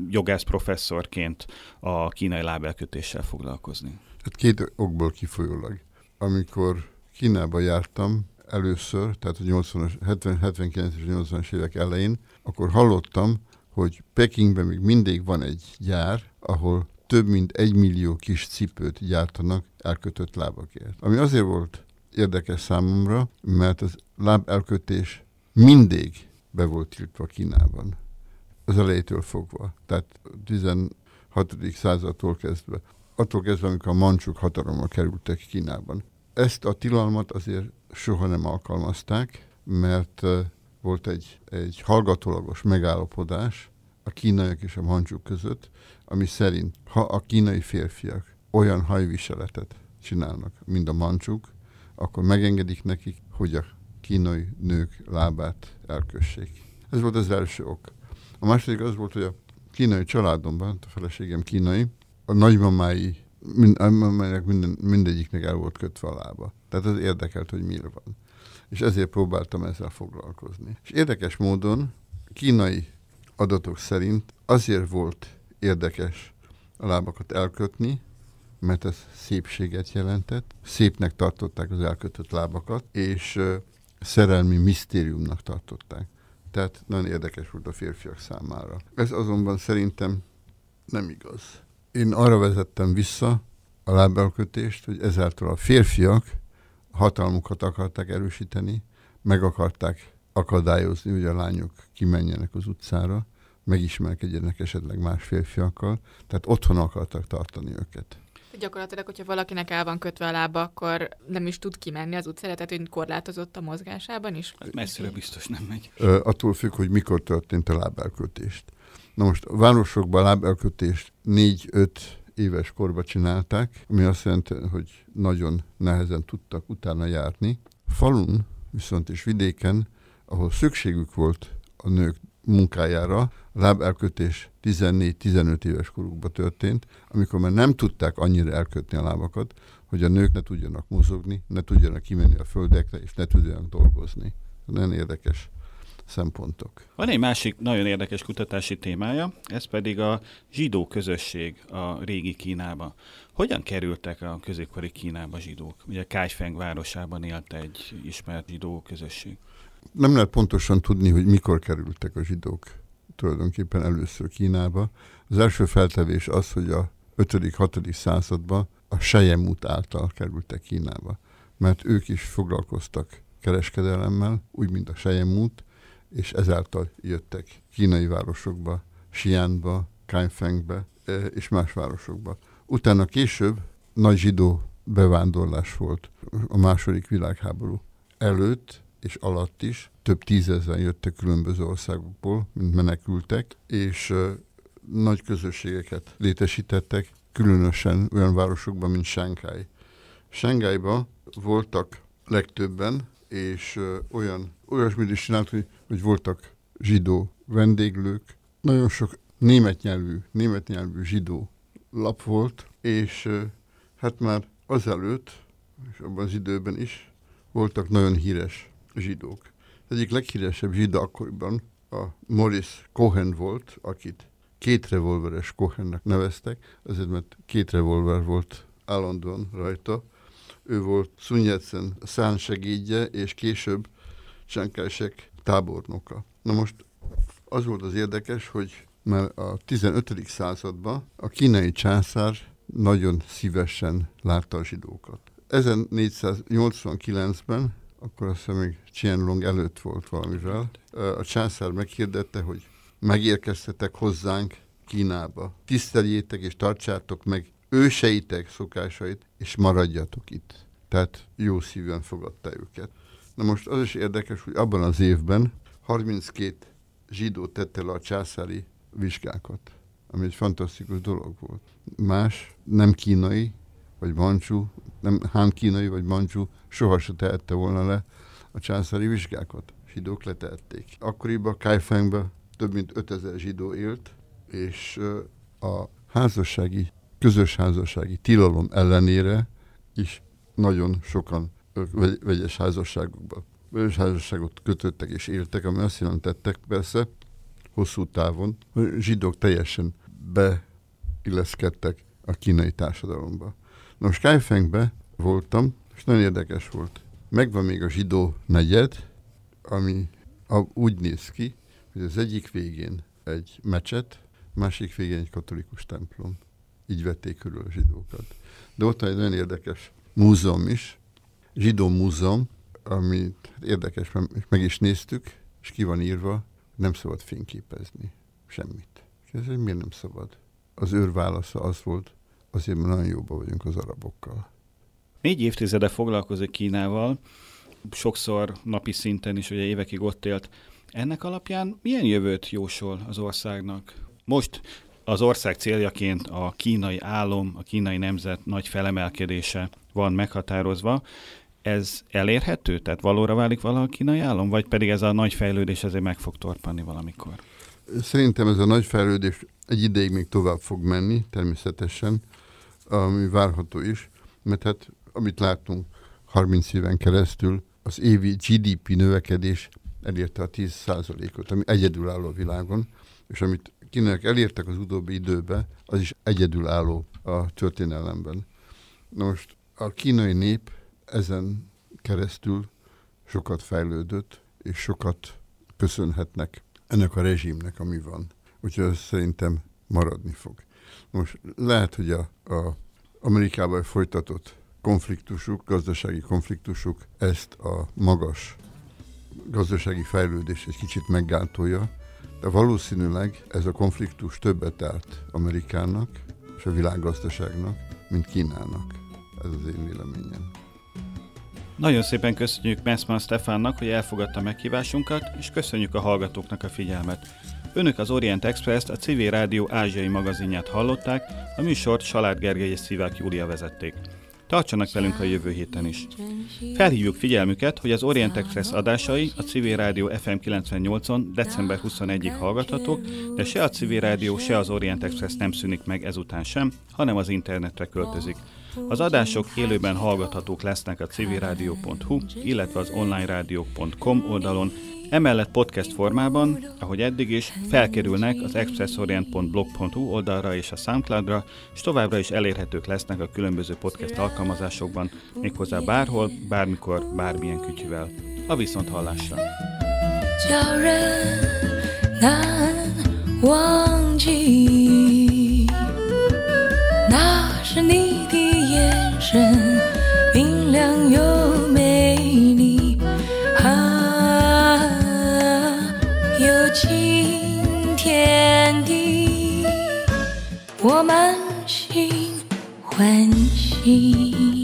jogász professzorként a kínai lábelkötéssel foglalkozni? Hát két okból kifolyólag. Amikor Kínába jártam, először, tehát a 80 70, 79 és 80-as évek elején, akkor hallottam, hogy Pekingben még mindig van egy gyár, ahol több mint egy millió kis cipőt gyártanak elkötött lábakért. Ami azért volt érdekes számomra, mert az lábelkötés mindig be volt tiltva Kínában. Az elejétől fogva. Tehát 16. századtól kezdve. Attól kezdve, amikor a mancsuk hatalommal kerültek Kínában. Ezt a tilalmat azért soha nem alkalmazták, mert volt egy, egy hallgatólagos megállapodás a kínaiak és a mancsuk között, ami szerint, ha a kínai férfiak olyan hajviseletet csinálnak, mint a mancsuk, akkor megengedik nekik, hogy a kínai nők lábát elkössék. Ez volt az első ok. A második az volt, hogy a kínai családomban, a feleségem kínai, a nagymamái mind, amelynek minden, mindegyiknek el volt kötve a lába. Tehát ez érdekelt, hogy miért van. És ezért próbáltam ezzel foglalkozni. És érdekes módon kínai adatok szerint azért volt érdekes a lábakat elkötni, mert ez szépséget jelentett. Szépnek tartották az elkötött lábakat, és szerelmi misztériumnak tartották. Tehát nagyon érdekes volt a férfiak számára. Ez azonban szerintem nem igaz én arra vezettem vissza a lábelkötést, hogy ezáltal a férfiak hatalmukat akarták erősíteni, meg akarták akadályozni, hogy a lányok kimenjenek az utcára, megismerkedjenek esetleg más férfiakkal, tehát otthon akartak tartani őket. Gyakorlatilag, hogyha valakinek el van kötve a lába, akkor nem is tud kimenni az utcára, tehát hogy korlátozott a mozgásában is? Ez messzire biztos nem megy. Ö, attól függ, hogy mikor történt a lábelkötést. Na most a városokban lábelkötést 4-5 éves korba csinálták, ami azt jelenti, hogy nagyon nehezen tudtak utána járni. Falun, viszont is vidéken, ahol szükségük volt a nők munkájára, a lábelkötés 14-15 éves korukban történt, amikor már nem tudták annyira elkötni a lábakat, hogy a nők ne tudjanak mozogni, ne tudjanak kimenni a földekre, és ne tudjanak dolgozni. Nagyon érdekes szempontok. Van egy másik nagyon érdekes kutatási témája, ez pedig a zsidó közösség a régi Kínába. Hogyan kerültek a középkori Kínába zsidók? Ugye Kaifeng városában élt egy ismert zsidó közösség. Nem lehet pontosan tudni, hogy mikor kerültek a zsidók tulajdonképpen először Kínába. Az első feltevés az, hogy a 5.-6. században a Sejemút által kerültek Kínába, mert ők is foglalkoztak kereskedelemmel, úgy, mint a Sejemút, és ezáltal jöttek kínai városokba, Xi'anba, Kaifengbe és más városokba. Utána később nagy zsidó bevándorlás volt a második világháború előtt és alatt is. Több tízezeren jöttek különböző országokból, mint menekültek, és nagy közösségeket létesítettek, különösen olyan városokban, mint Shanghai. Shanghaiban voltak legtöbben, és olyan, olyasmit is csinált, hogy, hogy voltak zsidó vendéglők, nagyon sok német nyelvű, német nyelvű zsidó lap volt, és hát már azelőtt, és abban az időben is voltak nagyon híres zsidók. Az egyik leghíresebb zsidó akkoriban a Morris Cohen volt, akit két revolveres Cohennek neveztek, azért mert két revolver volt állandóan rajta. Ő volt Sun Yat-sen szánsegédje, és később Kai-shek tábornoka. Na most az volt az érdekes, hogy már a 15. században a kínai császár nagyon szívesen látta a zsidókat. 1489-ben, akkor azt hiszem még Qianlong előtt volt valamivel, a császár meghirdette, hogy megérkeztetek hozzánk Kínába. Tiszteljétek és tartsátok meg őseitek szokásait, és maradjatok itt. Tehát jó szívűen fogadta őket. Na most az is érdekes, hogy abban az évben 32 zsidó tette le a császári vizsgákat, ami egy fantasztikus dolog volt. Más, nem kínai, vagy mancsú, nem hán kínai, vagy mancsú, sohasem tehette volna le a császári vizsgákat. Zsidók letehették. Akkoriban Kaifengben több mint 5000 zsidó élt, és a házassági, közös házassági tilalom ellenére is nagyon sokan vegyes házasságokban vegyes házasságot kötöttek és éltek, ami azt jelentettek persze hosszú távon, hogy zsidók teljesen beilleszkedtek a kínai társadalomba. Na most Kaifengbe voltam, és nagyon érdekes volt. Megvan még a zsidó negyed, ami úgy néz ki, hogy az egyik végén egy mecset, másik végén egy katolikus templom. Így vették körül a zsidókat. De ott van egy nagyon érdekes múzeum is, zsidó múzeum, amit érdekes, mert meg is néztük, és ki van írva, nem szabad fényképezni semmit. És ez miért nem szabad? Az őr válasza az volt, azért, mert nagyon jóban vagyunk az arabokkal. Négy évtizede foglalkozik Kínával, sokszor napi szinten is, ugye évekig ott élt. Ennek alapján milyen jövőt jósol az országnak? Most az ország céljaként a kínai álom, a kínai nemzet nagy felemelkedése van meghatározva. Ez elérhető? Tehát valóra válik valaha a kínai álom? Vagy pedig ez a nagy fejlődés azért meg fog torpanni valamikor? Szerintem ez a nagy fejlődés egy ideig még tovább fog menni, természetesen, ami várható is, mert hát amit láttunk 30 éven keresztül, az évi GDP növekedés elérte a 10%-ot, ami egyedülálló a világon, és amit kinek elértek az utóbbi időben, az is egyedülálló a történelemben. Na most a kínai nép ezen keresztül sokat fejlődött, és sokat köszönhetnek ennek a rezsimnek, ami van. Úgyhogy ez szerintem maradni fog. Most lehet, hogy a, a Amerikában folytatott konfliktusuk, gazdasági konfliktusuk ezt a magas gazdasági fejlődést egy kicsit meggátolja, de valószínűleg ez a konfliktus többet árt Amerikának és a világgazdaságnak, mint Kínának. Ez az én véleményem. Nagyon szépen köszönjük Messman Stefánnak, hogy elfogadta meghívásunkat, és köszönjük a hallgatóknak a figyelmet. Önök az Orient Express-t, a CV Rádió ázsiai magazinját hallották, a műsort Salád Gergely és Szivák Júlia vezették. Tartsanak velünk a jövő héten is. Felhívjuk figyelmüket, hogy az Orient Express adásai a Civil Rádió FM 98-on december 21-ig hallgathatók, de se a Civil Rádió, se az Orient Express nem szűnik meg ezután sem, hanem az internetre költözik. Az adások élőben hallgathatók lesznek a civilradio.hu, illetve az onlineradio.com oldalon, Emellett podcast formában, ahogy eddig is, felkerülnek az expressorient.blog.hu oldalra és a Soundcloudra, és továbbra is elérhetők lesznek a különböző podcast alkalmazásokban, méghozzá bárhol, bármikor, bármilyen kütyüvel. A viszont hallásra! 叫真。明亮又美丽，啊，有情天地，我满心欢喜。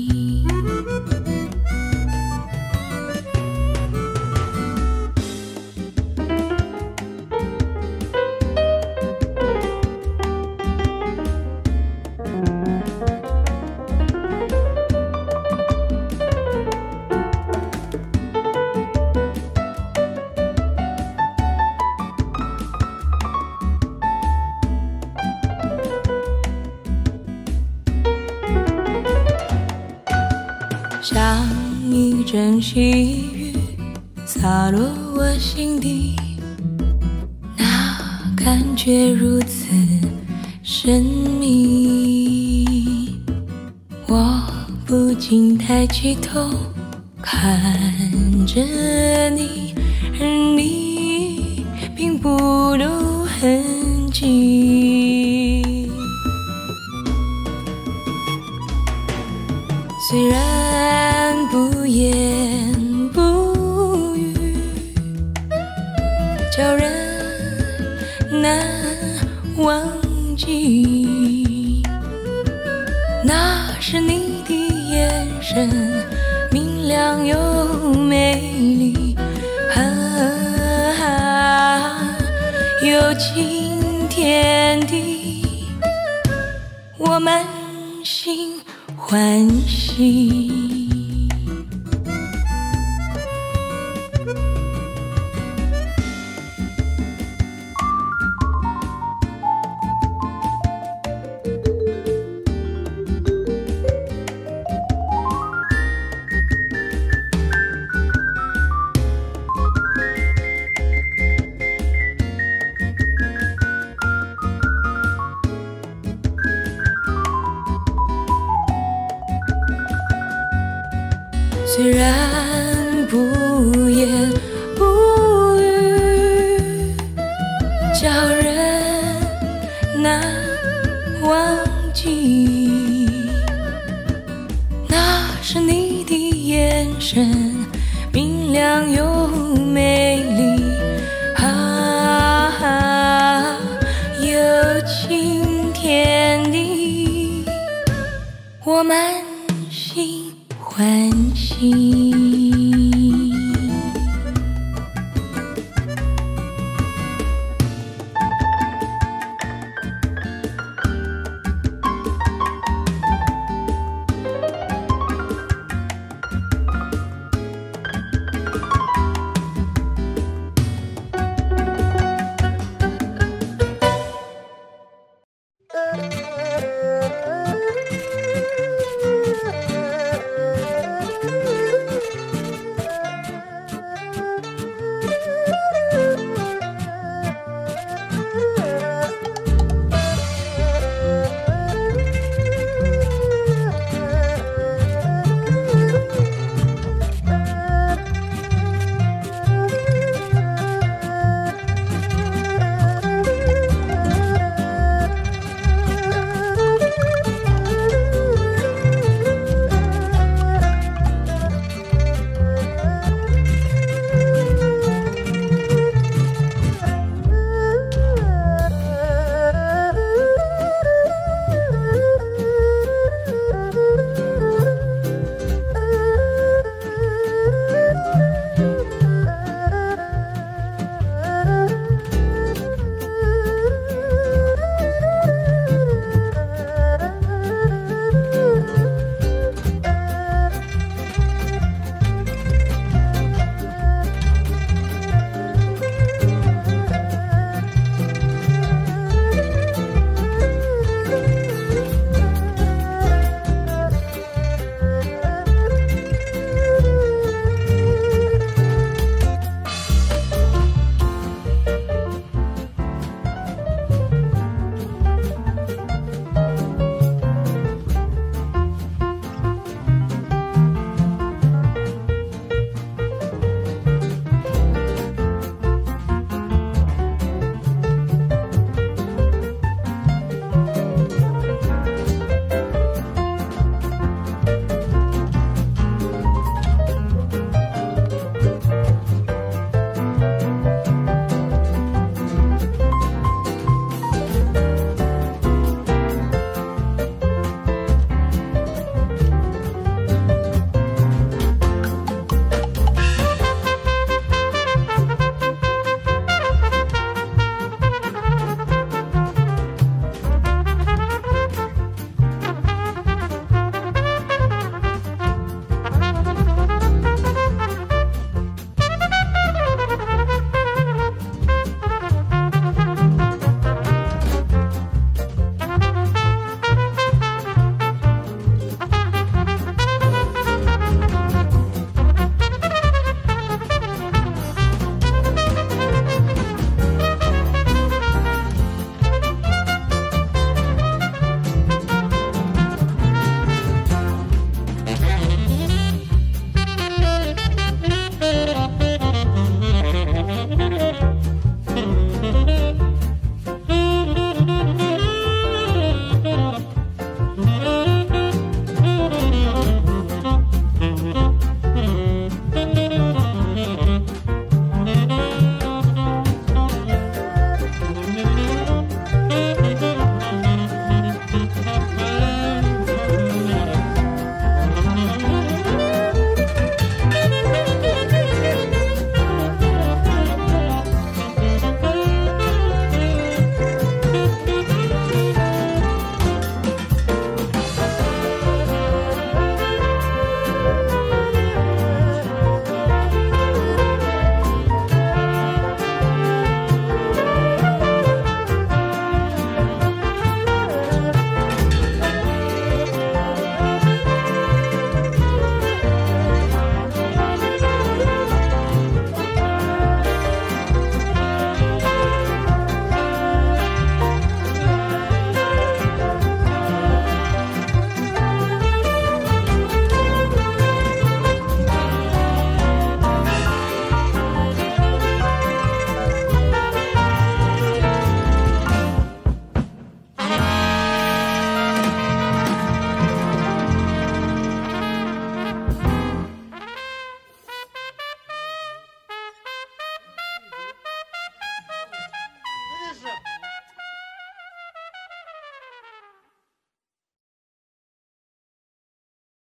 细雨洒落我心底，那感觉如此神秘。我不禁抬起头明亮又